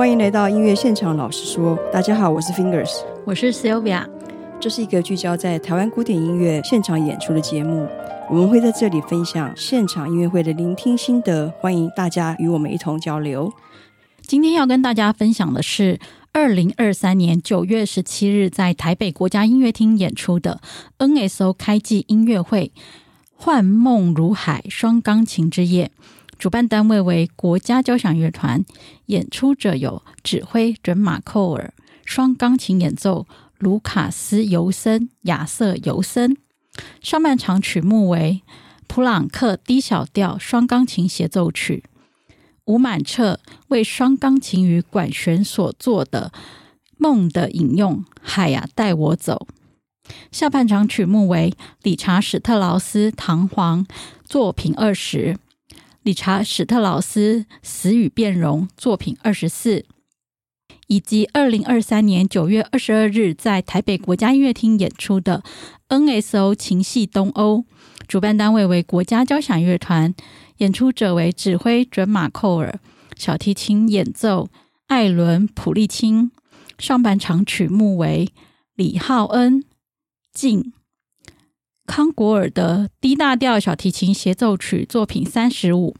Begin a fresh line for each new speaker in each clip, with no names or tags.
欢迎来到音乐现场。老实说，大家好，我是 Fingers，
我是 Sylvia。
这是一个聚焦在台湾古典音乐现场演出的节目，我们会在这里分享现场音乐会的聆听心得，欢迎大家与我们一同交流。
今天要跟大家分享的是二零二三年九月十七日在台北国家音乐厅演出的 NSO 开季音乐会《幻梦如海双钢琴之夜》。主办单位为国家交响乐团，演出者有指挥准马寇尔，双钢琴演奏卢卡斯尤森、亚瑟尤森。上半场曲目为普朗克 D 小调双钢琴协奏曲，吴满彻为双钢琴与管弦所作的《梦的引用》，海呀带我走。下半场曲目为理查史特劳斯唐璜作品二十。理查史特劳斯死与变容作品二十四，以及二零二三年九月二十二日在台北国家音乐厅演出的 NSO 情系东欧，主办单位为国家交响乐团，演出者为指挥准马寇尔，小提琴演奏艾伦普利钦，上半场曲目为李浩恩静。康果尔的低大调小提琴协奏曲作品三十五，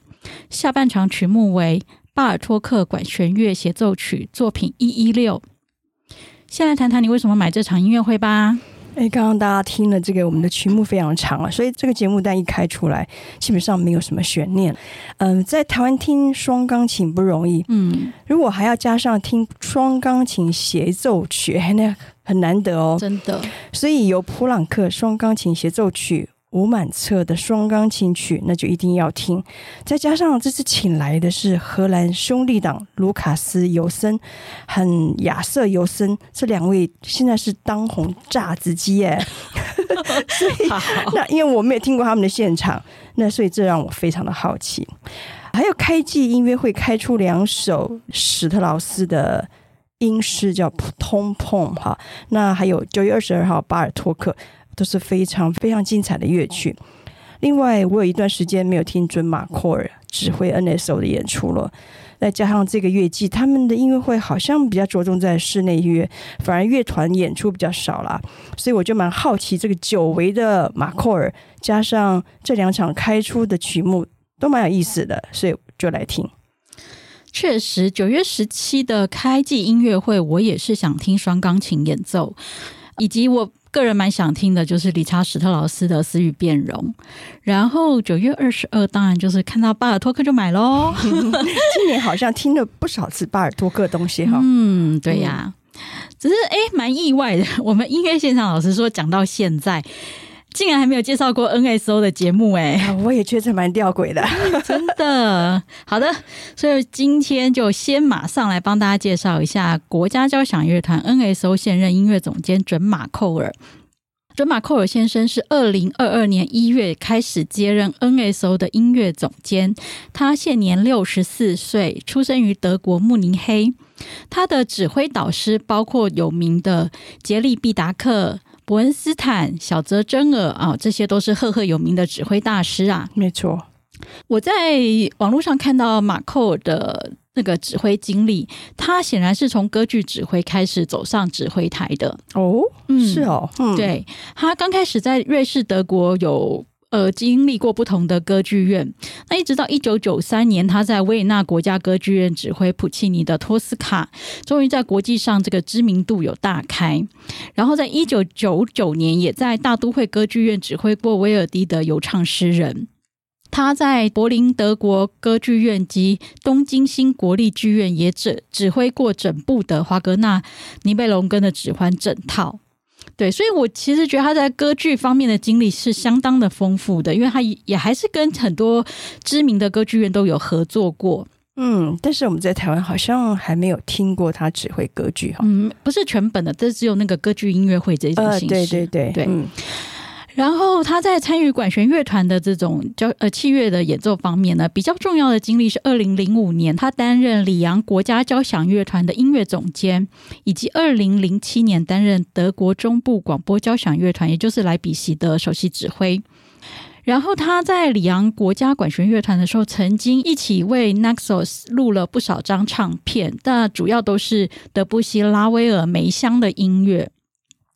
下半场曲目为巴尔托克管弦乐协奏曲作品一一六。先来谈谈你为什么买这场音乐会吧。
哎，刚刚大家听了这个，我们的曲目非常长啊，所以这个节目单一开出来，基本上没有什么悬念。嗯、呃，在台湾听双钢琴不容易，嗯，如果还要加上听双钢琴协奏曲，那很难得哦，
真的。
所以由普朗克双钢琴协奏曲。吴满彻的双钢琴曲，那就一定要听。再加上这次请来的是荷兰兄弟党卢卡斯尤森和亚瑟尤森，这两位现在是当红炸子鸡耶。所以，那因为我没有听过他们的现场，那所以这让我非常的好奇。还有开季音乐会开出两首史特劳斯的音诗，叫通碰哈。那还有九月二十二号巴尔托克。都是非常非常精彩的乐曲。另外，我有一段时间没有听准马库尔指挥 NSO 的演出了。再加上这个乐季，他们的音乐会好像比较着重在室内乐，反而乐团演出比较少啦。所以我就蛮好奇，这个久违的马库尔加上这两场开出的曲目都蛮有意思的，所以就来听。
确实，九月十七的开季音乐会，我也是想听双钢琴演奏，以及我。个人蛮想听的，就是理查史特劳斯的《私欲变容》，然后九月二十二，当然就是看到巴尔托克就买喽。
今年好像听了不少次巴尔托克的东西哈。
嗯，对呀，只是哎蛮意外的。我们音乐现场老师说，讲到现在。竟然还没有介绍过 NSO 的节目哎、
啊，我也觉得蛮吊诡的，
真的。好的，所以今天就先马上来帮大家介绍一下国家交响乐团 NSO 现任音乐总监准马寇尔。准马寇尔先生是二零二二年一月开始接任 NSO 的音乐总监，他现年六十四岁，出生于德国慕尼黑。他的指挥导师包括有名的杰利毕达克。伯恩斯坦、小泽征尔啊，这些都是赫赫有名的指挥大师啊。
没错，
我在网络上看到马寇的那个指挥经历，他显然是从歌剧指挥开始走上指挥台的。
哦，嗯，是哦，嗯，
对，他刚开始在瑞士、德国有。呃，经历过不同的歌剧院，那一直到一九九三年，他在维也纳国家歌剧院指挥普契尼的《托斯卡》，终于在国际上这个知名度有大开。然后在一九九九年，也在大都会歌剧院指挥过威尔第的《游唱诗人》。他在柏林德国歌剧院及东京新国立剧院也指指挥过整部的华格纳《尼贝龙根》的指环整套。对，所以我其实觉得他在歌剧方面的经历是相当的丰富的，因为他也还是跟很多知名的歌剧院都有合作过。
嗯，但是我们在台湾好像还没有听过他指挥歌剧哈。
嗯，不是全本的，这只有那个歌剧音乐会这一种形式。
呃、对对对对。嗯
然后他在参与管弦乐团的这种交呃器乐的演奏方面呢，比较重要的经历是二零零五年他担任里昂国家交响乐团的音乐总监，以及二零零七年担任德国中部广播交响乐团，也就是莱比锡的首席指挥。然后他在里昂国家管弦乐团的时候，曾经一起为 Naxos 录了不少张唱片，但主要都是德布西、拉威尔、梅香的音乐。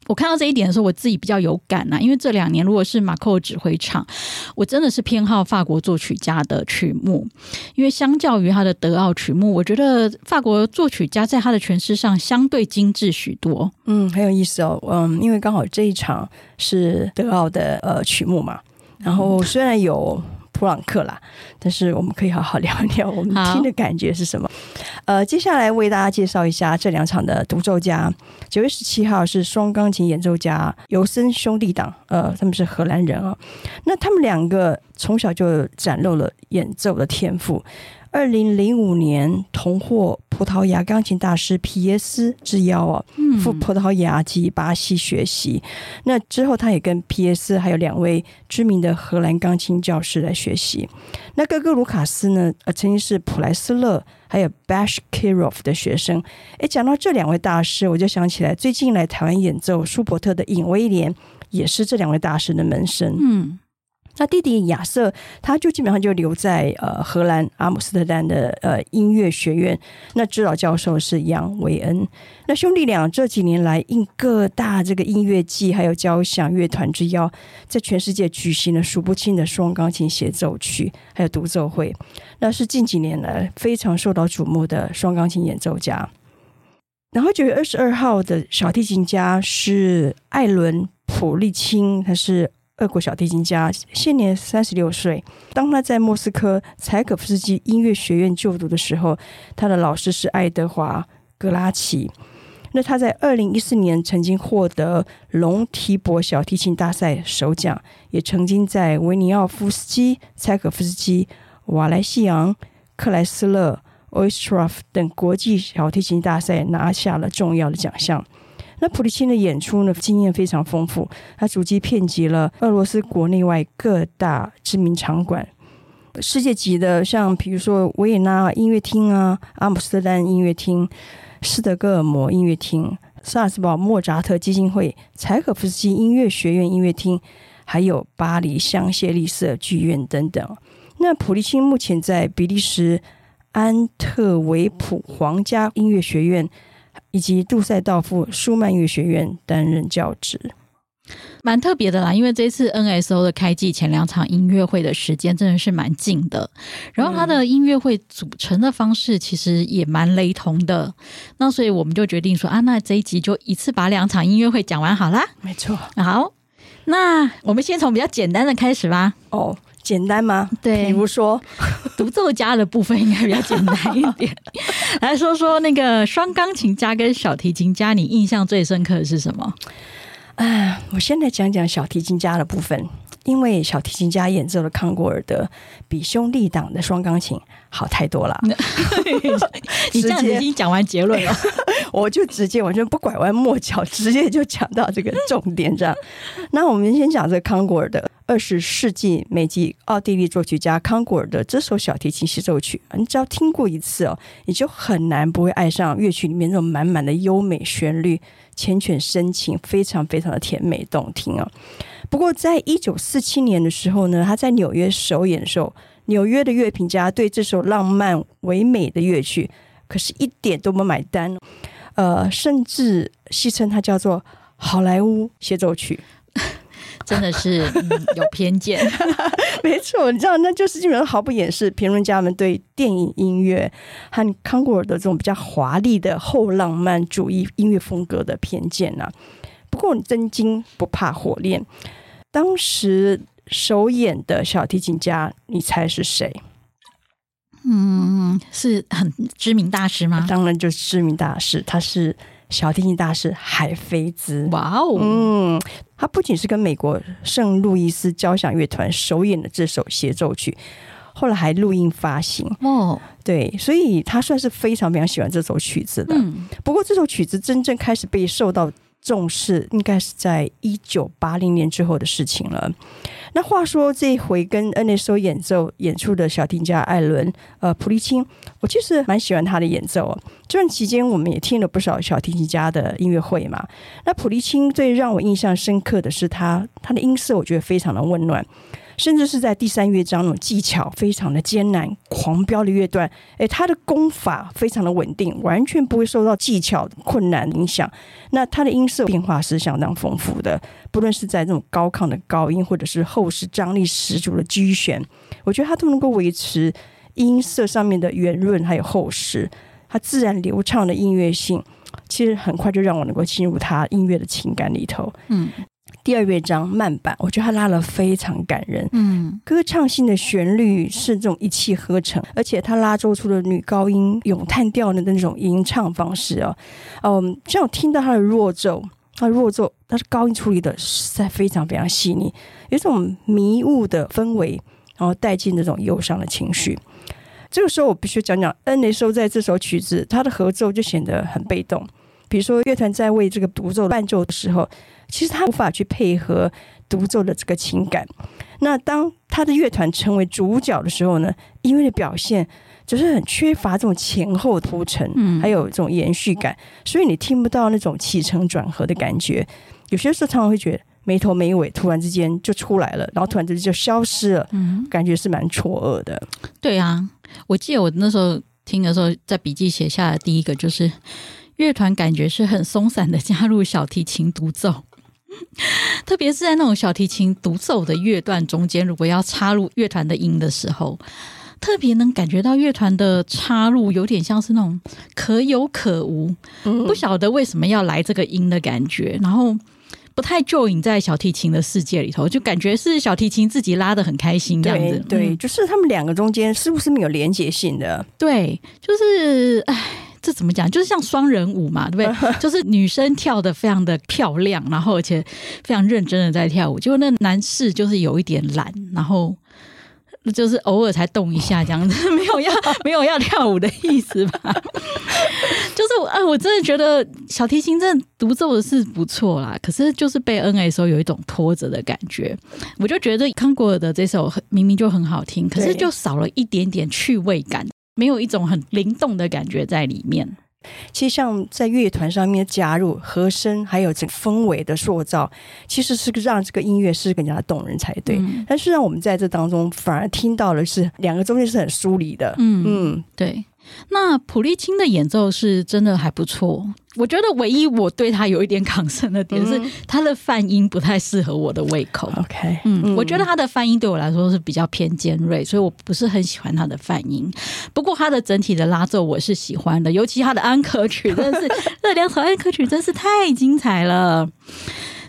我看到这一点的时候，我自己比较有感呐、啊，因为这两年如果是马寇指挥场，我真的是偏好法国作曲家的曲目，因为相较于他的德奥曲目，我觉得法国作曲家在他的诠释上相对精致许多。
嗯，很有意思哦。嗯，因为刚好这一场是德奥的呃曲目嘛，然后虽然有。普朗克啦，但是我们可以好好聊一聊我们听的感觉是什么。呃，接下来为大家介绍一下这两场的独奏家。九月十七号是双钢琴演奏家尤森兄弟档，呃，他们是荷兰人啊、那他们两个从小就展露了演奏的天赋。二零零五年，同获葡萄牙钢琴大师皮耶斯之邀啊，赴葡萄牙及巴西学习。那之后，他也跟皮耶斯还有两位知名的荷兰钢琴教师来学习。那哥哥卢卡斯呢，呃，曾经是普莱斯勒还有 Bashkirov 的学生。诶，讲到这两位大师，我就想起来最近来台湾演奏舒伯特的尹威廉，也是这两位大师的门生。嗯。那弟弟亚瑟，他就基本上就留在呃荷兰阿姆斯特丹的呃音乐学院。那指导教授是杨维恩。那兄弟俩这几年来应各大这个音乐季还有交响乐团之邀，在全世界举行了数不清的双钢琴协奏曲还有独奏会。那是近几年来非常受到瞩目的双钢琴演奏家。然后九月二十二号的小提琴家是艾伦普利钦，他是。俄国小提琴家，现年三十六岁。当他在莫斯科柴可夫斯基音乐学院就读的时候，他的老师是爱德华格拉奇。那他在二零一四年曾经获得龙提伯小提琴大赛首奖，也曾经在维尼奥夫斯基、柴可夫斯基、瓦莱西昂、克莱斯勒、奥伊斯特洛夫等国际小提琴大赛拿下了重要的奖项。那普利钦的演出呢，经验非常丰富，他足迹遍及了俄罗斯国内外各大知名场馆，世界级的，像比如说维也纳音乐厅啊、阿姆斯特丹音乐厅、斯德哥尔摩音乐厅、萨尔茨堡莫扎特基金会、柴可夫斯基音乐学院音乐厅，还有巴黎香榭丽舍剧院等等。那普利钦目前在比利时安特卫普皇家音乐学院。以及杜塞道夫舒曼乐学院担任教职，
蛮特别的啦。因为这次 NSO 的开季前两场音乐会的时间真的是蛮近的，然后他的音乐会组成的方式其实也蛮雷同的。那所以我们就决定说啊，那这一集就一次把两场音乐会讲完好啦。
没错，
好，那我们先从比较简单的开始吧。
哦。简单吗？
对，
比如说
独奏家的部分应该比较简单一点。来说说那个双钢琴家跟小提琴家，你印象最深刻的是什么？
啊，我先来讲讲小提琴家的部分，因为小提琴家演奏的康果尔德比兄弟党的双钢琴好太多了。
你这样子已经讲完结论了，
我就直接完全不拐弯抹角，直接就讲到这个重点这样。那我们先讲这个康果尔的。二十世纪美籍奥地利作曲家康古尔的这首小提琴协奏曲，你只要听过一次哦，你就很难不会爱上乐曲里面那种满满的优美旋律、缱绻深情，非常非常的甜美动听啊。不过，在一九四七年的时候呢，他在纽约首演的时候，纽约的乐评家对这首浪漫唯美的乐曲可是一点都不买单，呃，甚至戏称它叫做好莱坞协奏曲。
真的是、嗯、有偏见，
没错，你知道，那就是基本上毫不掩饰评论家们对电影音乐和康果尔的这种比较华丽的后浪漫主义音乐风格的偏见啊。不过，真金不怕火炼，当时首演的小提琴家，你猜是谁？
嗯，是很知名大师吗？
当然就是知名大师，他是。小提琴大师海菲兹，
哇哦，
嗯，他不仅是跟美国圣路易斯交响乐团首演的这首协奏曲，后来还录音发行。哦，对，所以他算是非常非常喜欢这首曲子的。嗯，不过这首曲子真正开始被受到重视，应该是在一九八零年之后的事情了。那话说，这一回跟 NSO 演奏演出的小提琴家艾伦呃普利钦，我其实蛮喜欢他的演奏哦。这段期间，我们也听了不少小提琴家的音乐会嘛。那普利钦最让我印象深刻的是他他的音色，我觉得非常的温暖。甚至是在第三乐章那种技巧非常的艰难、狂飙的乐段，诶，他的功法非常的稳定，完全不会受到技巧困难影响。那他的音色变化是相当丰富的，不论是在这种高亢的高音，或者是厚实张力十足的 G 弦，我觉得他都能够维持音色上面的圆润还有厚实，他自然流畅的音乐性，其实很快就让我能够进入他音乐的情感里头。嗯。第二乐章慢板，我觉得他拉了非常感人。嗯，歌唱性的旋律是这种一气呵成，而且他拉奏出了女高音咏叹调的那种吟唱方式哦。嗯，像我听到他的弱奏，他的弱奏，他是高音处理的实在非常非常细腻，有一种迷雾的氛围，然后带进那种忧伤的情绪。这个时候我必须讲讲 NSO 在这首曲子，他的合奏就显得很被动。比如说乐团在为这个独奏伴奏的时候。其实他无法去配合独奏的这个情感。那当他的乐团成为主角的时候呢，音乐的表现就是很缺乏这种前后铺陈，嗯，还有这种延续感，所以你听不到那种起承转合的感觉。有些时候常常会觉得没头没尾，突然之间就出来了，然后突然之间就消失了，嗯，感觉是蛮错愕的。
对啊，我记得我那时候听的时候，在笔记写下的第一个就是乐团感觉是很松散的加入小提琴独奏。特别是在那种小提琴独奏的乐段中间，如果要插入乐团的音的时候，特别能感觉到乐团的插入有点像是那种可有可无，不晓得为什么要来这个音的感觉，然后不太 join 在小提琴的世界里头，就感觉是小提琴自己拉的很开心这样子。
对，对，就是他们两个中间是不是没有连结性的？
对，就是唉。这怎么讲？就是像双人舞嘛，对不对？就是女生跳的非常的漂亮，然后而且非常认真的在跳舞。结果那男士就是有一点懒，然后就是偶尔才动一下这样子，没有要 没有要跳舞的意思吧？就是哎，我真的觉得小提琴真的独奏的是不错啦，可是就是被 N A 时候有一种拖着的感觉。我就觉得康果尔的这首明明就很好听，可是就少了一点点趣味感。没有一种很灵动的感觉在里面。
其实像在乐团上面加入和声，还有这个氛围的塑造，其实是让这个音乐是更加的动人才对。嗯、但是让我们在这当中反而听到的是两个中间是很疏离的。
嗯嗯，对。那普利钦的演奏是真的还不错，我觉得唯一我对他有一点 抗生的点是他的泛音不太适合我的胃口。
OK，
嗯，我觉得他的泛音对我来说是比较偏尖锐，所以我不是很喜欢他的泛音。不过他的整体的拉奏我是喜欢的，尤其他的安可曲，真的是这两首安可曲真是太精彩了。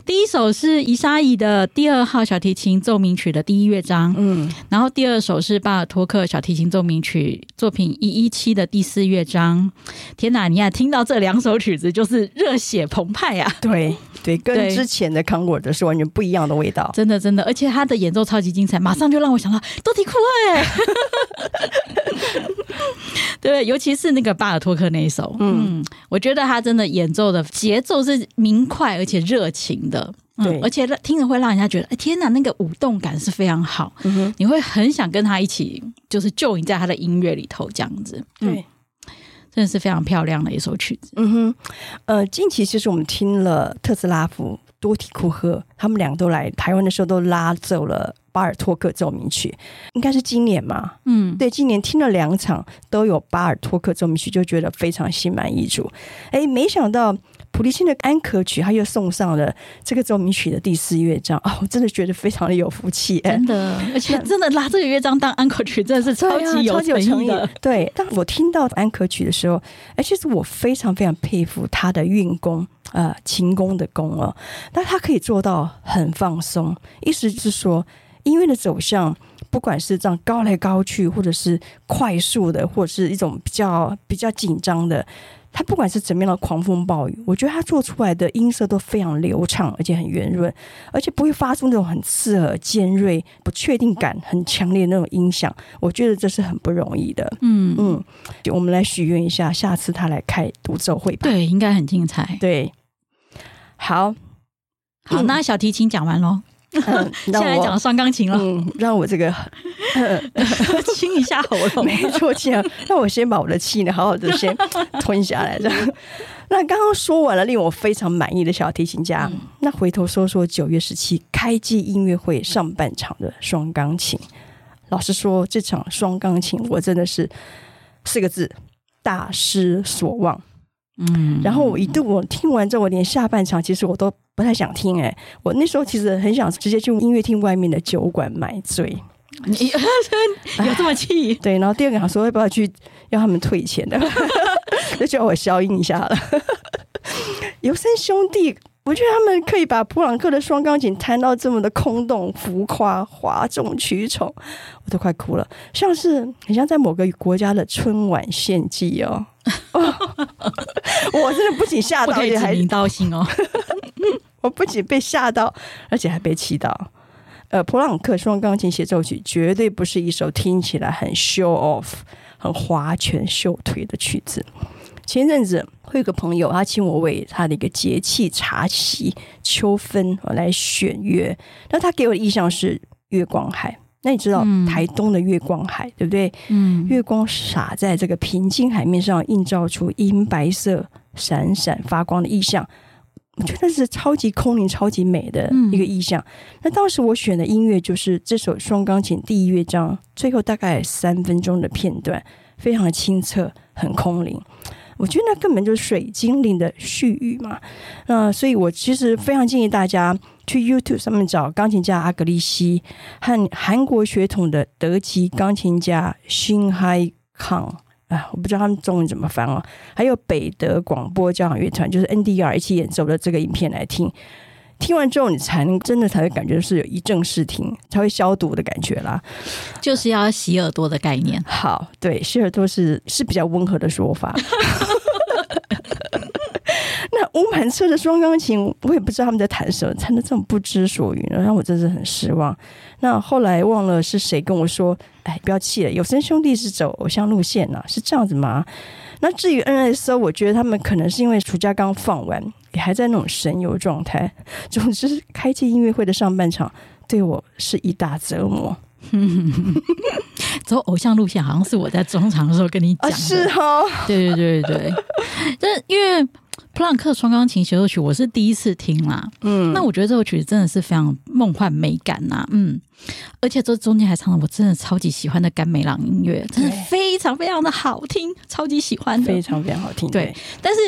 第一首是伊莎伊的第二号小提琴奏鸣曲的第一乐章，嗯，然后第二首是巴尔托克小提琴奏鸣曲作品一一七的第四乐章。天哪，你看听到这两首曲子就是热血澎湃啊！
对对，跟之前的康果尔的是完全不一样的味道，
真的真的，而且他的演奏超级精彩，马上就让我想到多提库哎，对，尤其是那个巴尔托克那一首，嗯，我觉得他真的演奏的节奏是明快而且热情的。的，对，而且听着会让人家觉得，哎，天哪，那个舞动感是非常好，嗯，你会很想跟他一起，就是 join 在他的音乐里头，这样子，对，真的是非常漂亮的一首曲子，
嗯哼，呃，近期其实我们听了特斯拉夫、多提库赫，他们两个都来台湾的时候都拉奏了巴尔托克奏鸣曲，应该是今年嘛，嗯，对，今年听了两场都有巴尔托克奏鸣曲，就觉得非常心满意足，哎，没想到。普利钦的安可曲，他又送上了这个奏鸣曲的第四乐章哦，我真的觉得非常的有福气，
真的，而且真的拿这个乐章当安可曲，真的是超级 有诚意的。
对，当我听到安可曲的时候，哎，其实我非常非常佩服他的运功，呃，琴功的功哦，但他可以做到很放松，意思是说，音乐的走向，不管是这样高来高去，或者是快速的，或者是一种比较比较紧张的。他不管是怎么样的狂风暴雨，我觉得他做出来的音色都非常流畅，而且很圆润，而且不会发出那种很刺耳、尖锐、不确定感很强烈的那种音响。我觉得这是很不容易的。嗯嗯，我们来许愿一下，下次他来开独奏会吧。
对，应该很精彩。
对，好，
好，那小提琴讲完喽。
嗯，
现在讲双钢琴了，
嗯，让我这个
清一下喉咙，
没错，这样让我先把我的气呢好好的先吞下来。这样，那刚刚说完了令我非常满意的小提琴家，嗯、那回头说说九月十七开季音乐会上半场的双钢琴。老实说，这场双钢琴我真的是四个字：大失所望。嗯，然后我一度我听完之后，我连下半场其实我都不太想听。哎，我那时候其实很想直接去音乐厅外面的酒馆买醉。
你 有这么气？
对，然后第二个想说要不要去要他们退钱的，就叫我消音一下了。尤森兄弟。我觉得他们可以把普朗克的双钢琴弹到这么的空洞、浮夸、哗众取宠，我都快哭了，像是很像在某个国家的春晚献祭哦。哦 我真的不仅吓到，而且还
道心哦。
我不仅被吓到，而且还被气到。呃，普朗克双钢琴协奏曲绝对不是一首听起来很 show off、很划拳秀腿的曲子。前阵子，会有个朋友，他请我为他的一个节气茶席秋分来选乐。那他给我的印象是月光海。那你知道台东的月光海，对不对？嗯，月光洒在这个平静海面上，映照出银白色闪闪发光的意象。我觉得是超级空灵、超级美的一个意象。那当时我选的音乐就是这首双钢琴第一乐章最后大概三分钟的片段，非常的清澈，很空灵。我觉得那根本就是水精灵的絮语嘛，那所以我其实非常建议大家去 YouTube 上面找钢琴家阿格利西和韩国血统的德籍钢琴家辛海康。啊，我不知道他们中文怎么翻哦，还有北德广播交响乐团就是 NDR 一起演奏的这个影片来听。听完之后，你才能真的才会感觉是有一正视听，才会消毒的感觉啦。
就是要洗耳朵的概念。
好，对，洗耳朵是是比较温和的说法。那乌满车的双钢琴，我也不知道他们在弹什么，弹得这么不知所云，让我真是很失望。那后来忘了是谁跟我说：“哎，不要气了，有声兄弟是走偶像路线呐、啊，是这样子吗？”那至于 NSO，我觉得他们可能是因为暑假刚放完，也还在那种神游状态。总之，开季音乐会的上半场对我是一大折磨。
走偶像路线，好像是我在中场的时候跟你讲的。啊、
是哦，
对对对对，但因为。普朗克双钢琴协奏曲，我是第一次听啦。嗯，那我觉得这首曲子真的是非常梦幻美感呐、啊。嗯，而且这中间还唱了我真的超级喜欢的甘美朗音乐，真的非常非常的好听，超级喜欢的，
非常非常好听。
对，但是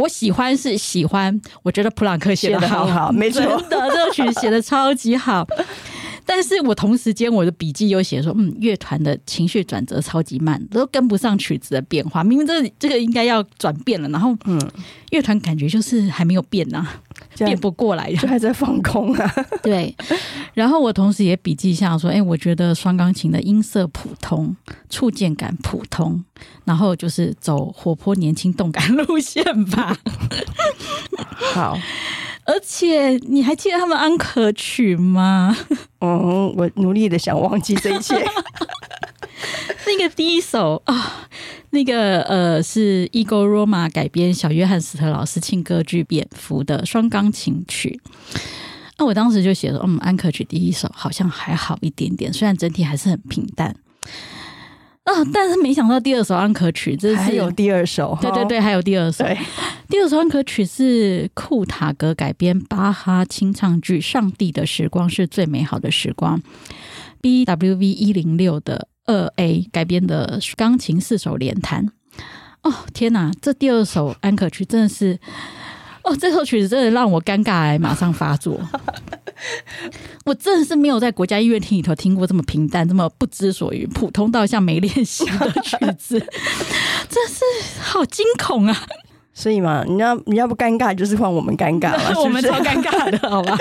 我喜欢是喜欢，我觉得普朗克写的好好，
没错
的，这首曲写的超级好。但是我同时间我的笔记又写说，嗯，乐团的情绪转折超级慢，都跟不上曲子的变化。明明这这个应该要转变了，然后嗯，乐团感觉就是还没有变呐、啊，变不过来，
就还在放空啊。
对。然后我同时也笔记下说，哎，我觉得双钢琴的音色普通，触键感普通，然后就是走活泼、年轻、动感路线吧。
好。
而且你还记得他们安可曲吗？
嗯，我努力的想忘记这一切。
那个第一首啊，那个呃是 Igor Roma 改编小约翰斯特劳斯轻歌剧《蝙蝠》的双钢琴曲。那我当时就写说，嗯，安可曲第一首好像还好一点点，虽然整体还是很平淡。啊！但是没想到第二首安可曲，这是
还有第二首，
对对对，还有第二首。第二首安可曲是库塔格改编巴哈清唱剧《上帝的时光是最美好的时光》，BWV 一零六的二 A 改编的钢琴四手联弹。哦天哪！这第二首安可曲真的是，哦，这首曲子真的让我尴尬癌马上发作。我真的是没有在国家音乐厅里头听过这么平淡、这么不知所云、普通到像没练习的 曲子，真是好惊恐啊！
所以嘛，你要你要不尴尬，就是换我们尴尬了，
我们超尴尬的，好吧？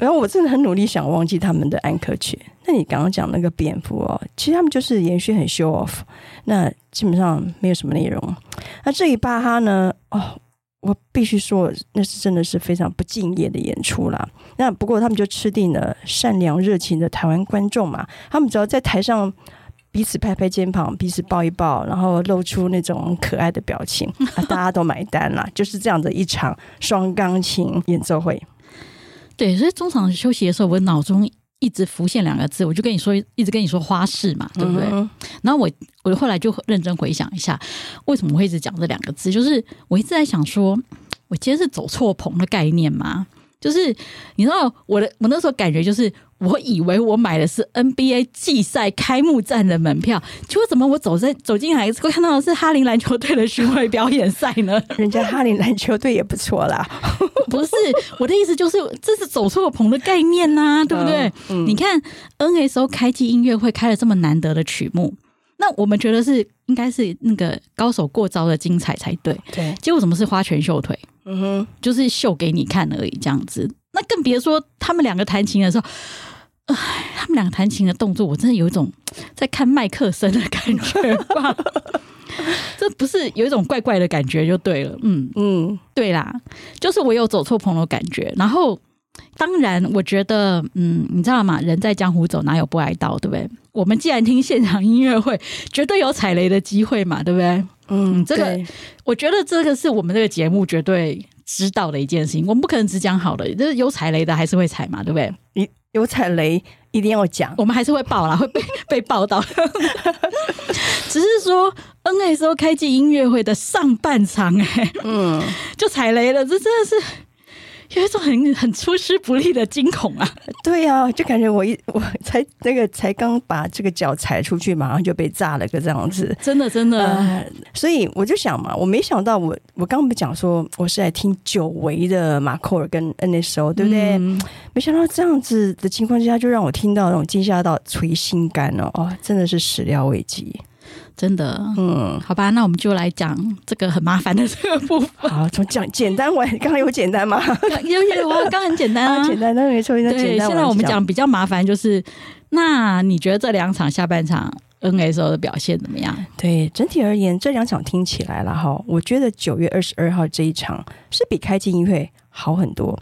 然后我真的很努力想忘记他们的安可曲。那你刚刚讲那个蝙蝠哦，其实他们就是延续很 show off，那基本上没有什么内容。那这一巴哈呢？哦。我必须说，那是真的是非常不敬业的演出啦。那不过他们就吃定了善良热情的台湾观众嘛。他们只要在台上彼此拍拍肩膀，彼此抱一抱，然后露出那种可爱的表情，啊，大家都买单啦。就是这样的一场双钢琴演奏会。
对，所以中场休息的时候，我脑中一直浮现两个字，我就跟你说，一直跟你说花式嘛，对不对？嗯、然后我我后来就认真回想一下，为什么会一直讲这两个字？就是我一直在想说，我今天是走错棚的概念吗？就是你知道我的，我那时候感觉就是，我以为我买的是 NBA 季赛开幕战的门票，结果怎么我走在走进来，会看到的是哈林篮球队的巡回表演赛呢？
人家哈林篮球队也不错啦。
不是我的意思，就是这是走错棚的概念呐、啊，对不对？嗯嗯、你看 NSO 开季音乐会开了这么难得的曲目，那我们觉得是应该是那个高手过招的精彩才对。
对，
结果怎么是花拳绣腿？嗯哼，就是秀给你看而已，这样子。那更别说他们两个弹琴的时候，哎，他们两个弹琴的动作，我真的有一种 在看麦克森的感觉吧。这不是有一种怪怪的感觉就对了。嗯嗯，对啦，就是我有走错棚的感觉。然后，当然，我觉得，嗯，你知道吗？人在江湖走，哪有不挨刀，对不对？我们既然听现场音乐会，绝对有踩雷的机会嘛，对不对？嗯，这个我觉得这个是我们这个节目绝对知道的一件事情。我们不可能只讲好的，就是有踩雷的还是会踩嘛，对不对？
你有踩雷一定要讲，
我们还是会爆啦，会被 被报道。只是说 NSO 开季音乐会的上半场，哎，嗯，就踩雷了，这真的是。有一种很很出师不利的惊恐啊！
对呀、啊，就感觉我一我才那个才刚把这个脚踩出去，马上就被炸了个这样子，
真的真的、呃。
所以我就想嘛，我没想到我我刚刚不讲说我是来听久违的马寇尔跟 NSO，对不对？嗯、没想到这样子的情况之下，就让我听到那种惊吓到捶心肝哦，哦，真的是始料未及。
真的，嗯，好吧，那我们就来讲这个很麻烦的这个部分。
好，从讲简单我刚刚有简单吗？
有有我，刚很简单啊，
简单，那没错，那简单。
现在我们讲比较麻烦，就是那你觉得这两场下半场 NSO 的表现怎么样？
对，整体而言，这两场听起来了哈，我觉得九月二十二号这一场是比开季音乐会好很多。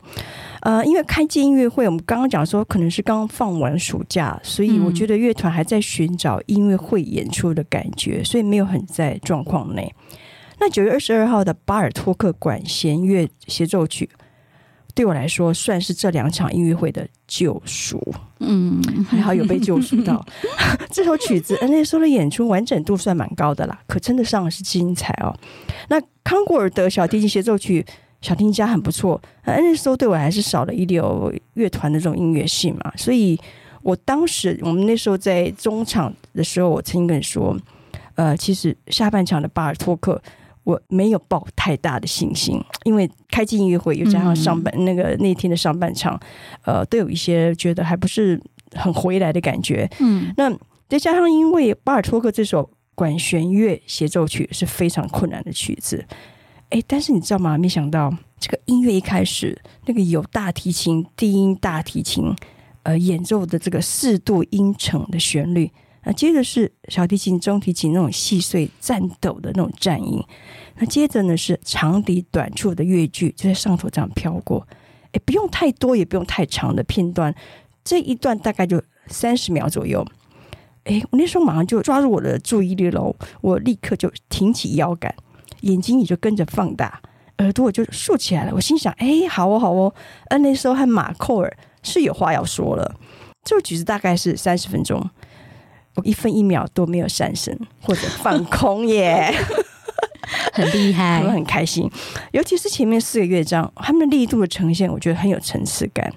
呃，因为开季音乐会，我们刚刚讲说可能是刚放完暑假，所以我觉得乐团还在寻找音乐会演出的感觉，所以没有很在状况内。那九月二十二号的巴尔托克管弦乐协奏曲，对我来说算是这两场音乐会的救赎。嗯，还好有被救赎到。这首曲子 N A 说的演出完整度算蛮高的啦，可称得上是精彩哦。那康古尔德小提琴协奏曲。小听家很不错，那那时候对我还是少了一流乐团的这种音乐性嘛，所以我当时我们那时候在中场的时候，我曾经跟你说，呃，其实下半场的巴尔托克我没有抱太大的信心，因为开季音乐会又加上上半、嗯、那个那天的上半场，呃，都有一些觉得还不是很回来的感觉。嗯，那再加上因为巴尔托克这首管弦乐协奏曲是非常困难的曲子。哎，但是你知道吗？没想到这个音乐一开始，那个有大提琴、低音大提琴，呃，演奏的这个四度音程的旋律，那接着是小提琴、中提琴那种细碎颤抖的那种颤音，那接着呢是长笛短促的乐句就在上头这样飘过，哎，不用太多，也不用太长的片段，这一段大概就三十秒左右。哎，我那时候马上就抓住我的注意力了，我立刻就挺起腰杆。眼睛也就跟着放大，耳朵就竖起来了。我心想：哎，好哦，好哦。那时候和马寇尔是有话要说了。这个曲子大概是三十分钟，我一分一秒都没有闪神或者放空耶，
很厉害，
我很开心。尤其是前面四个乐章，他们的力度的呈现，我觉得很有层次感。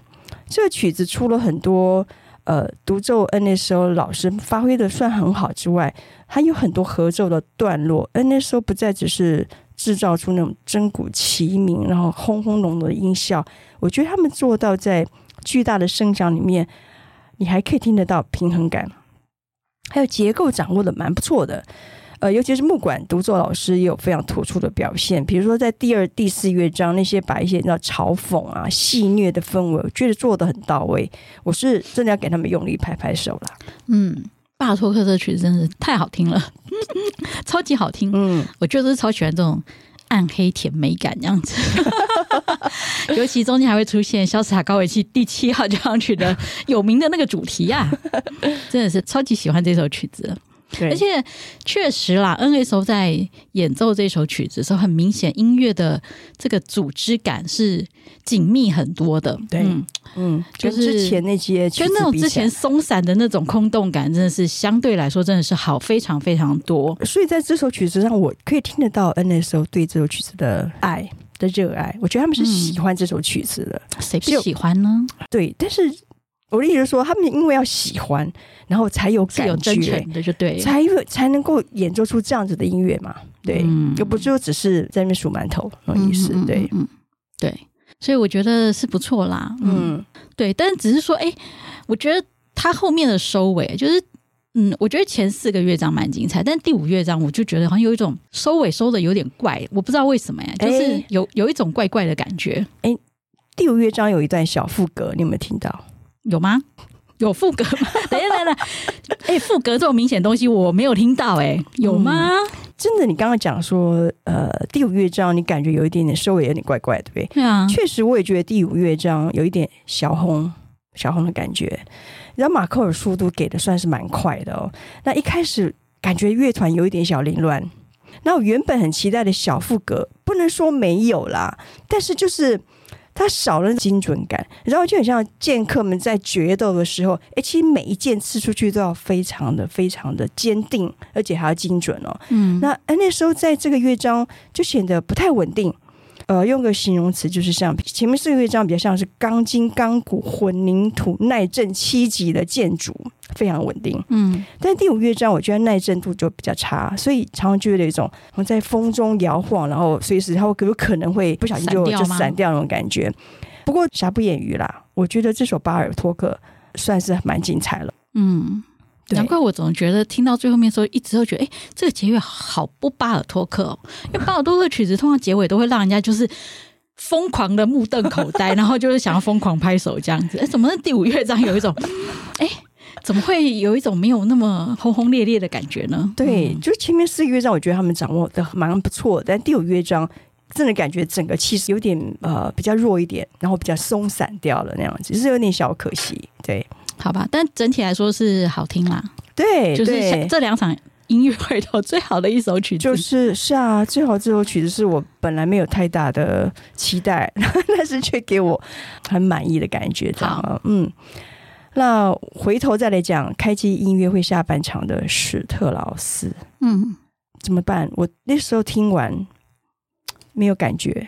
这个曲子出了很多。呃，独奏 NSO 老师发挥的算很好之外，还有很多合奏的段落。NSO 不再只是制造出那种真鼓齐鸣，然后轰轰隆隆的音效。我觉得他们做到在巨大的声响里面，你还可以听得到平衡感，还有结构掌握的蛮不错的。呃，尤其是木管独奏老师也有非常突出的表现，比如说在第二、第四乐章那些把一些叫嘲讽啊、戏谑的氛围，我觉得做的很到位。我是真的要给他们用力拍拍手了。
嗯，巴尔托克这曲子真是太好听了，超级好听。嗯，我就是超喜欢这种暗黑甜美感这样子，尤其中间还会出现肖斯塔高维奇第七号交响曲的有名的那个主题啊，真的是超级喜欢这首曲子。
对，
而且确实啦，NSO 在演奏这首曲子的时候，很明显音乐的这个组织感是紧密很多的。
对，嗯，嗯就是之前那些
跟那种之前松散的那种空洞感，真的是相对来说真的是好非常非常多。
所以在这首曲子上，我可以听得到 NSO 对这首曲子的爱的热爱。我觉得他们是喜欢这首曲子的，
谁、嗯、不喜欢呢？
对，但是。我的意思是说，他们因为要喜欢，然后才有感觉，
的就对，
才有才能够演奏出这样子的音乐嘛。对，嗯、又不就只是在那边数馒头那种意思。嗯、对，
嗯，对，所以我觉得是不错啦。嗯，嗯对，但是只是说，哎，我觉得他后面的收尾，就是，嗯，我觉得前四个乐章蛮精彩，但第五乐章我就觉得好像有一种收尾收的有点怪，我不知道为什么呀，就是有有一种怪怪的感觉。
哎，第五乐章有一段小副歌，你有没有听到？
有吗？有副歌吗？等一下，等一下，哎，副歌这种明显东西我没有听到，哎，有吗？
嗯、真的，你刚刚讲说，呃，第五乐章你感觉有一点点收尾有点怪怪，对不对？
对啊，
确实，我也觉得第五乐章有一点小红小红的感觉。然后马克尔速度给的算是蛮快的哦。那一开始感觉乐团有一点小凌乱。那我原本很期待的小副歌，不能说没有啦，但是就是。它少了精准感，然后就很像剑客们在决斗的时候，哎，其实每一剑刺出去都要非常的、非常的坚定，而且还要精准哦。嗯，那那时候在这个乐章就显得不太稳定。呃，用个形容词就是像前面四个乐章比较像是钢筋钢骨混凝土耐震七级的建筑，非常稳定。嗯，但第五乐章我觉得耐震度就比较差，所以常常就有一种在风中摇晃，然后随时它会有可能会不小心就就散掉那种感觉。不过瑕不掩瑜啦，我觉得这首巴尔托克算是蛮精彩了。
嗯。难怪我总觉得听到最后面的时候，一直都觉得，哎，这个结尾好不巴尔托克哦。因为巴尔托克曲子通常结尾都会让人家就是疯狂的目瞪口呆，然后就是想要疯狂拍手这样子。哎，怎么第五乐章有一种，哎，怎么会有一种没有那么轰轰烈烈的感觉呢？
对，就是前面四个乐章，我觉得他们掌握的蛮不错，但第五乐章真的感觉整个气势有点呃比较弱一点，然后比较松散掉了那样子，就是有点小可惜。对。
好吧，但整体来说是好听啦。
对，
就是这两场音乐会头最好的一首曲子，
就是是啊，最好这首曲子是我本来没有太大的期待，但是却给我很满意的感觉。这样，嗯，那回头再来讲开机音乐会下半场的史特劳斯，嗯，怎么办？我那时候听完没有感觉。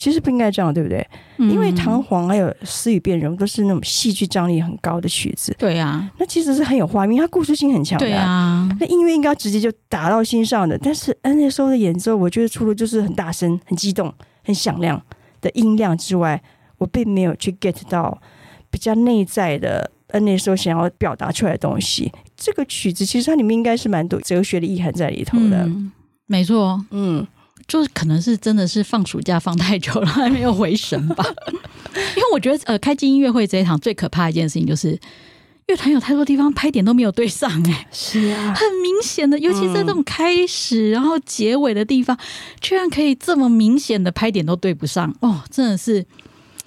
其实不应该这样，对不对？嗯、因为《唐璜》还有《诗与变容》都是那种戏剧张力很高的曲子。
对呀、啊，
那其实是很有画面，它故事性很强的。对啊，那音乐应该直接就打到心上的。但是 NSO 的演奏，我觉得除了就是很大声、很激动、很响亮的音量之外，我并没有去 get 到比较内在的 NSO 想要表达出来的东西。这个曲子其实它里面应该是蛮多哲学的意涵在里头的。
嗯、没错，嗯。就是可能是真的是放暑假放太久了，还没有回神吧。因为我觉得，呃，开机音乐会这一场最可怕的一件事情就是，乐团有太多地方拍点都没有对上，哎，
是啊，
很明显的，尤其在这种开始然后结尾的地方，居然可以这么明显的拍点都对不上，哦，真的是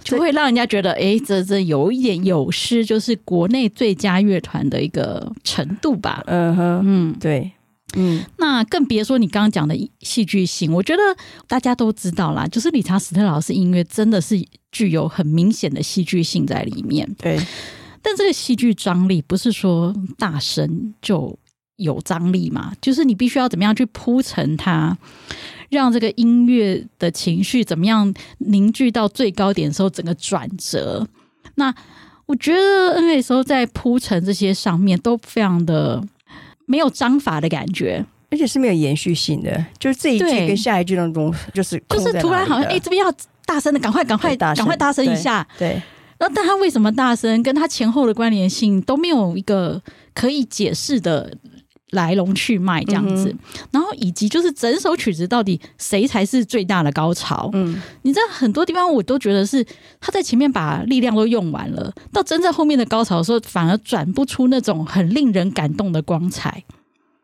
就会让人家觉得，哎，这这有一点有失，就是国内最佳乐团的一个程度吧。
嗯哼，嗯，对。
嗯，那更别说你刚刚讲的戏剧性，我觉得大家都知道啦，就是理查斯特劳斯音乐真的是具有很明显的戏剧性在里面。
对，
但这个戏剧张力不是说大声就有张力嘛，就是你必须要怎么样去铺陈它，让这个音乐的情绪怎么样凝聚到最高点的时候，整个转折。那我觉得 N A 时候在铺陈这些上面都非常的。没有章法的感觉，
而且是没有延续性的，就是这一句跟下一句当中，就是
就是突然好像哎，这边要大声的，赶快赶快赶快大声一下，
对。对
然后，但他为什么大声，跟他前后的关联性都没有一个可以解释的。来龙去脉这样子，嗯、然后以及就是整首曲子到底谁才是最大的高潮？嗯，你在很多地方我都觉得是他在前面把力量都用完了，到真正后面的高潮的时候，反而转不出那种很令人感动的光彩。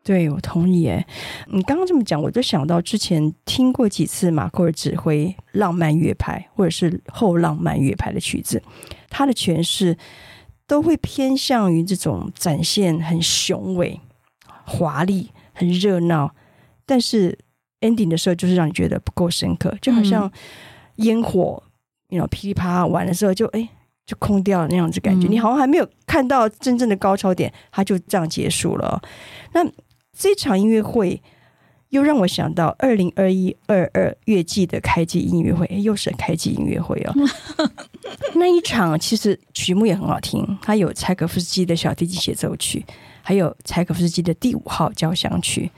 对，我同意。哎，你刚刚这么讲，我就想到之前听过几次马克尔指挥浪漫乐派或者是后浪漫乐派的曲子，他的诠释都会偏向于这种展现很雄伟。华丽、很热闹，但是 ending 的时候就是让你觉得不够深刻，就好像烟火，你知道噼里啪啦完的时候就哎就空掉了那样子感觉，嗯、你好像还没有看到真正的高潮点，它就这样结束了。那这场音乐会。又让我想到二零二一二二月季的开季音乐会，又是开季音乐会哦。那一场其实曲目也很好听，它有柴可夫斯基的小提琴协奏曲，还有柴可夫斯基的第五号交响曲。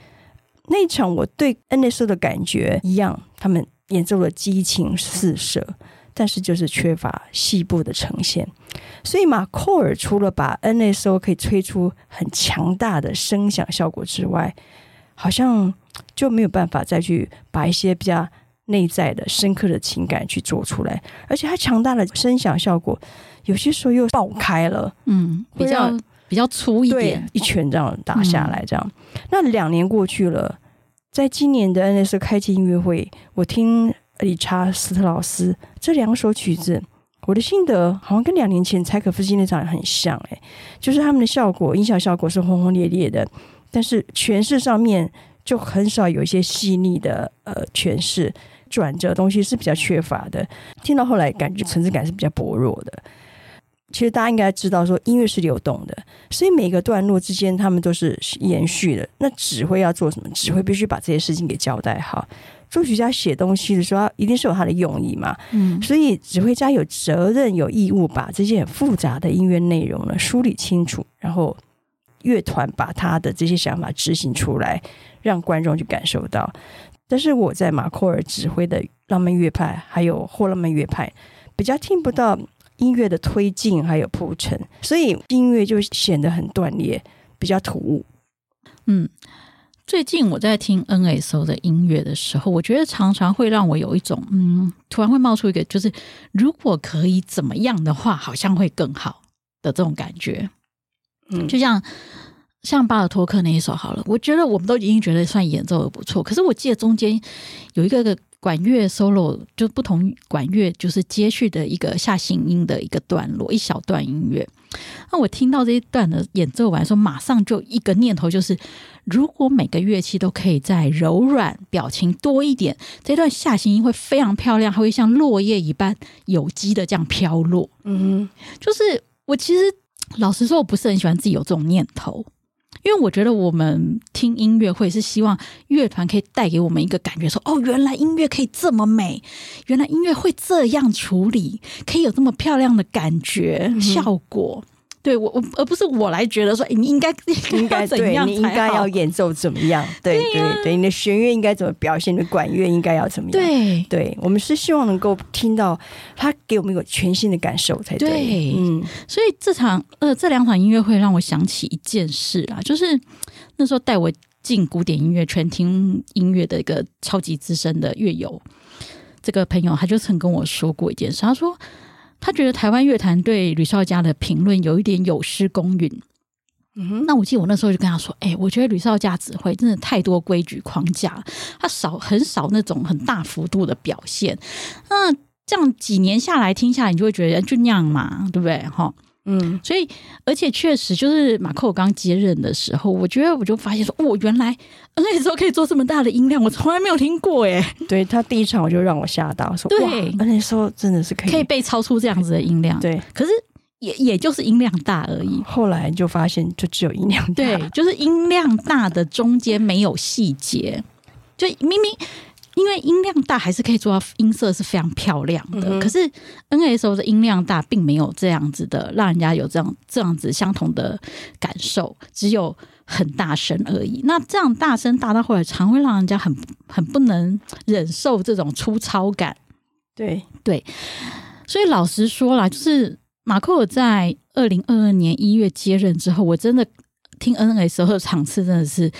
那一场我对 NSO 的感觉一样，他们演奏了激情四射，但是就是缺乏细部的呈现。所以马库尔除了把 NSO 可以吹出很强大的声响效果之外，好像。就没有办法再去把一些比较内在的、深刻的情感去做出来，而且它强大的声响效果，有些时候又爆开了，
嗯，比较比较粗一点，
一拳这样打下来，这样。嗯、那两年过去了，在今年的 NSO 开季音乐会，我听理查斯特劳斯这两首曲子，我的心得好像跟两年前柴可夫斯基那场很像，哎，就是他们的效果，音响效果是轰轰烈烈的，但是诠释上面。就很少有一些细腻的呃诠释，转折东西是比较缺乏的。听到后来感觉层次感是比较薄弱的。其实大家应该知道说音乐是流动的，所以每个段落之间他们都是延续的。那指挥要做什么？指挥必须把这些事情给交代好。作曲家写东西的时候，一定是有他的用意嘛。嗯，所以指挥家有责任、有义务把这些很复杂的音乐内容呢梳理清楚，然后乐团把他的这些想法执行出来。让观众去感受到，但是我在马库尔指挥的浪漫乐派，还有后浪漫乐派，比较听不到音乐的推进还有铺陈，所以音乐就显得很断裂，比较突兀。
嗯，最近我在听 NSO 的音乐的时候，我觉得常常会让我有一种嗯，突然会冒出一个，就是如果可以怎么样的话，好像会更好的这种感觉。嗯，就像。像巴尔托克那一首好了，我觉得我们都已经觉得算演奏的不错。可是我记得中间有一个个管乐 solo，就不同管乐就是接续的一个下行音的一个段落，一小段音乐。那我听到这一段的演奏完的时候，马上就一个念头就是：如果每个乐器都可以再柔软，表情多一点，这段下行音会非常漂亮，还会像落叶一般有机的这样飘落。嗯，就是我其实老实说，我不是很喜欢自己有这种念头。因为我觉得我们听音乐会是希望乐团可以带给我们一个感觉，说哦，原来音乐可以这么美，原来音乐会这样处理，可以有这么漂亮的感觉效果。对我，我而不是我来觉得说，你应该应该怎样，
你应该要演奏怎么样？对对对，对，你的弦乐应该怎么表现？你的管乐应该要怎么样？
对
对，我们是希望能够听到他给我们一个全新的感受才对。
对嗯，所以这场呃这两场音乐会让我想起一件事啊，就是那时候带我进古典音乐圈听音乐的一个超级资深的乐友，这个朋友他就曾跟我说过一件事，他说。他觉得台湾乐坛对吕少佳的评论有一点有失公允。嗯哼，那我记得我那时候就跟他说：“哎、欸，我觉得吕少佳指挥真的太多规矩框架，他少很少那种很大幅度的表现。那这样几年下来听下来，你就会觉得就那样嘛，对不对？哈。”嗯，所以而且确实就是马克，我刚接任的时候，我觉得我就发现说，哦，原来那时候可以做这么大的音量，我从来没有听过哎。
对，他第一场我就让我吓到，说对，那时候真的是可以
可以被超出这样子的音量。
对，
可是也也就是音量大而已。
后来就发现就只有音量大，
对，就是音量大的中间没有细节，就明明。因为音量大还是可以做到音色是非常漂亮的，嗯、可是 NSO 的音量大并没有这样子的，让人家有这样这样子相同的感受，只有很大声而已。那这样大声大到后来，常会让人家很很不能忍受这种粗糙感。
对
对，所以老实说啦，就是马克尔在二零二二年一月接任之后，我真的听 NSO 的场次真的是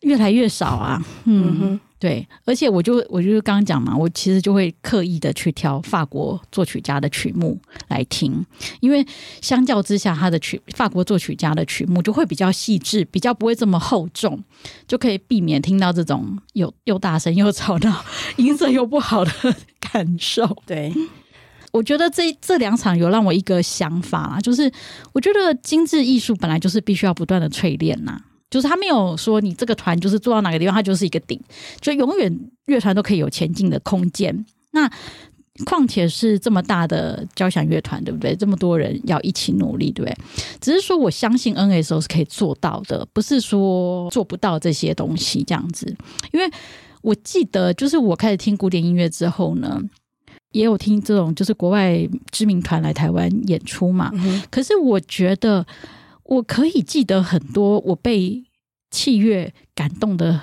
越来越少啊。嗯。嗯哼对，而且我就我就是刚刚讲嘛，我其实就会刻意的去挑法国作曲家的曲目来听，因为相较之下，他的曲法国作曲家的曲目就会比较细致，比较不会这么厚重，就可以避免听到这种又又大声又吵闹、音色又不好的 感受。
对，
我觉得这这两场有让我一个想法啦，就是我觉得精致艺术本来就是必须要不断的淬炼呐。就是他没有说你这个团就是做到哪个地方，它就是一个顶，就永远乐团都可以有前进的空间。那况且是这么大的交响乐团，对不对？这么多人要一起努力，对不对？只是说我相信 NSO 是可以做到的，不是说做不到这些东西这样子。因为我记得，就是我开始听古典音乐之后呢，也有听这种就是国外知名团来台湾演出嘛。嗯、可是我觉得我可以记得很多我被器乐感动的。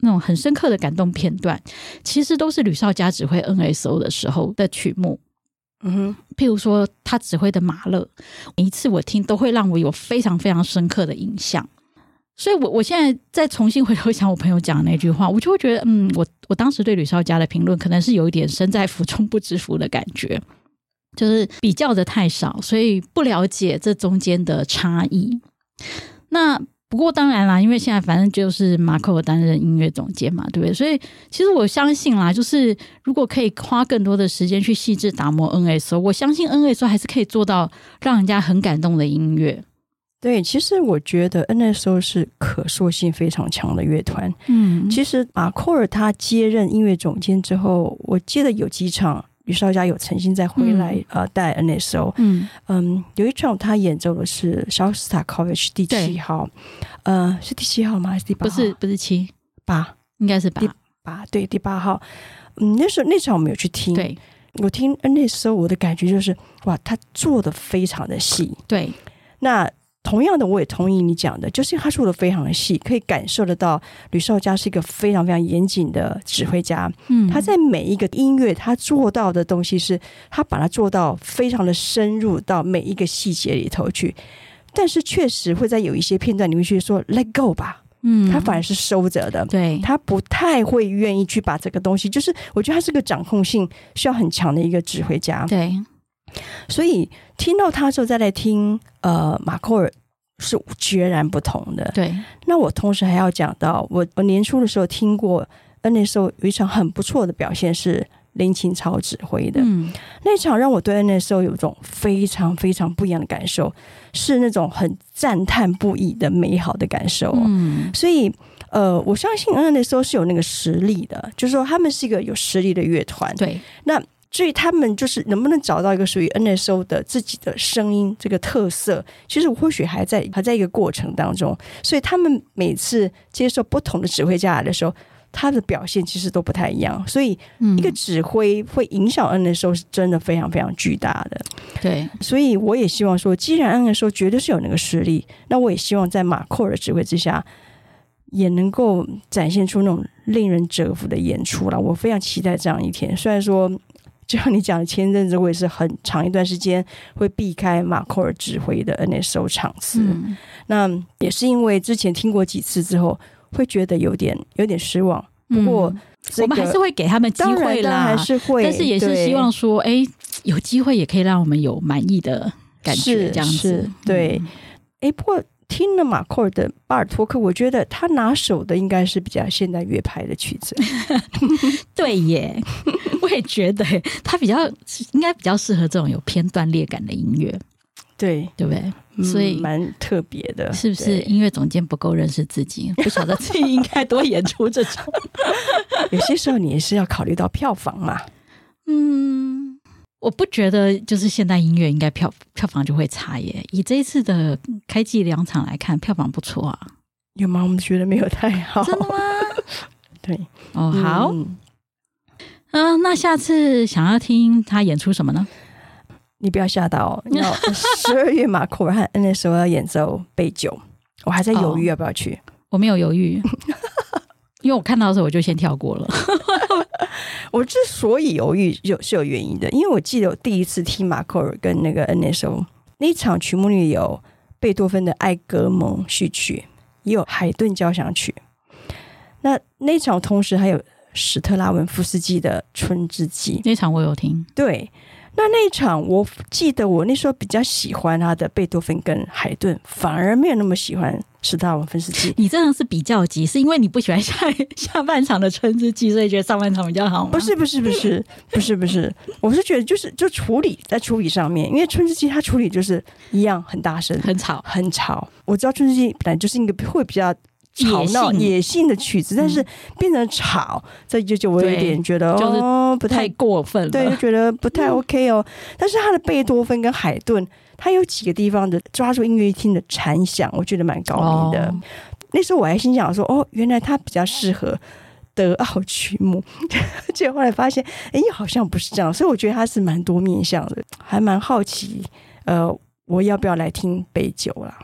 那种很深刻的感动片段，其实都是吕少佳指挥 NSO 的时候的曲目。嗯哼，譬如说他指挥的马勒，每一次我听都会让我有非常非常深刻的印象。所以我，我我现在再重新回头想我朋友讲的那句话，我就会觉得，嗯，我我当时对吕少佳的评论，可能是有一点身在福中不知福的感觉，就是比较的太少，所以不了解这中间的差异。那。不过当然啦，因为现在反正就是马寇尔担任音乐总监嘛，对不对？所以其实我相信啦，就是如果可以花更多的时间去细致打磨 NSO，我相信 NSO 还是可以做到让人家很感动的音乐。
对，其实我觉得 NSO 是可塑性非常强的乐团。嗯，其实马库尔他接任音乐总监之后，我记得有几场。吕绍嘉有曾经再回来、嗯、呃带 NSO，嗯嗯，有一场他演奏的是肖斯塔科维奇第七号，呃是第七号吗？还是第八号？
不是不是七八，应该是八
八对第八号。嗯，那时候那场我没有去听，对我听 NSO 我的感觉就是哇，他做的非常的细，
对
那。同样的，我也同意你讲的，就是他说的非常的细，可以感受得到吕少佳是一个非常非常严谨的指挥家。嗯，他在每一个音乐，他做到的东西是，他把它做到非常的深入到每一个细节里头去。但是确实会在有一些片段，你会去说 “let go” 吧，嗯，他反而是收着的。
对，
他不太会愿意去把这个东西，就是我觉得他是个掌控性需要很强的一个指挥家。
对。
所以听到他之后再来听，呃，马库尔是截然不同的。
对，
那我同时还要讲到，我我年初的时候听过，那时候有一场很不错的表现是林清超指挥的，嗯，那场让我对那时候有一种非常非常不一样的感受，是那种很赞叹不已的美好的感受。嗯，所以呃，我相信那时候是有那个实力的，就是说他们是一个有实力的乐团。
对，
那。所以他们就是能不能找到一个属于 NSO 的自己的声音这个特色，其实我或许还在还在一个过程当中。所以他们每次接受不同的指挥家来的时候，他的表现其实都不太一样。所以一个指挥会影响 NSO 是真的非常非常巨大的。
对，
所以我也希望说，既然 NSO 绝对是有那个实力，那我也希望在马库尔的指挥之下，也能够展现出那种令人折服的演出了。我非常期待这样一天。虽然说。就像你讲的，前阵子我也是很长一段时间会避开马库尔指挥的 NSO 场次，嗯，那也是因为之前听过几次之后，会觉得有点有点失望。不过，这个，
我们还是会给他们机会啦，
还是会，
但是也是希望说，哎，有机会也可以让我们有满意的感觉，这样子。
对，哎，不过。听了马克尔的巴尔托克，我觉得他拿手的应该是比较现代乐派的曲子。
对耶，我也觉得他比较应该比较适合这种有偏断裂感的音乐。
对，
对不对？所以
蛮、嗯、特别的，
是不是？音乐总监不够认识自己，不晓得自己应该多演出这种。
有些时候你也是要考虑到票房嘛。
嗯。我不觉得就是现代音乐应该票票房就会差耶。以这一次的开季两场来看，票房不错啊。
有吗？我们觉得没有太好。
真的吗？
对，
哦，好。嗯、呃，那下次想要听他演出什么呢？
你不要吓到，要 十二月马库尔和 NSO 要演奏杯酒，我还在犹豫要不要去。
哦、我没有犹豫。因为我看到的时候我就先跳过了。
我之所以犹豫，有是有原因的。因为我记得我第一次听马克尔跟那个 NSO 那场曲目里有贝多芬的《艾格蒙序曲》，也有海顿交响曲。那那场同时还有史特拉文夫斯基的《春之祭》。
那场我有听。
对，那那一场，我记得我那时候比较喜欢他的贝多芬跟海顿，反而没有那么喜欢史特拉文斯基。
你真的是比较急，是因为你不喜欢下 下半场的春之祭，所以觉得上半场比较好吗？
不是，不是，不是，不是，不是，我是觉得就是就处理在处理上面，因为春之祭它处理就是一样很大声、
很吵、
很吵。我知道春之祭本来就是一个会比较。吵闹野，性的曲子，但是变成吵，这、嗯、就就我有点觉得哦，不太，
过分了，
对，就觉得不太 OK 哦。嗯、但是他的贝多芬跟海顿，他有几个地方的抓住音乐厅的残响，我觉得蛮高明的。哦、那时候我还心想说，哦，原来他比较适合德奥曲目，结果后来发现，哎，好像不是这样。所以我觉得他是蛮多面向的，还蛮好奇，呃，我要不要来听贝九啦？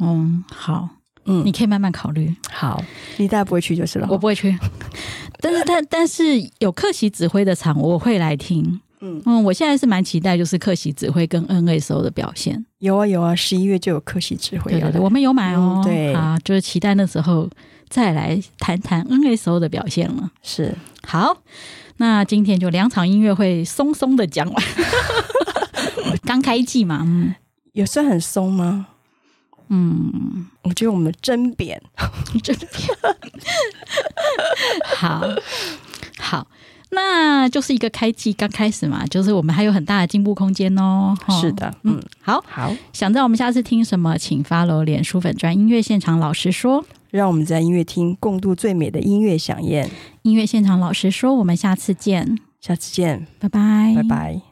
嗯，好。嗯，你可以慢慢考虑。
好，你大概不会去就是了。
我不会去，但是但但是有客席指挥的场我会来听。嗯嗯，我现在是蛮期待，就是客席指挥跟 NSO 的表现。
有啊有啊，十一月就有客席指挥。
对对对，我们有买哦。
嗯、对
啊，就是期待那时候再来谈谈 NSO 的表现了。
是，
好，那今天就两场音乐会松松的讲完。刚开季嘛，嗯，
有算很松吗？嗯，我觉得我们真扁，
真扁。好好，那就是一个开季刚开始嘛，就是我们还有很大的进步空间哦。
是的，嗯，
好
好，
想知道我们下次听什么，请 follow 脸书粉专音乐现场老实说，
让我们在音乐厅共度最美的音乐飨宴。
音乐现场老实说，我们下次见，
下次见，
拜拜，
拜拜。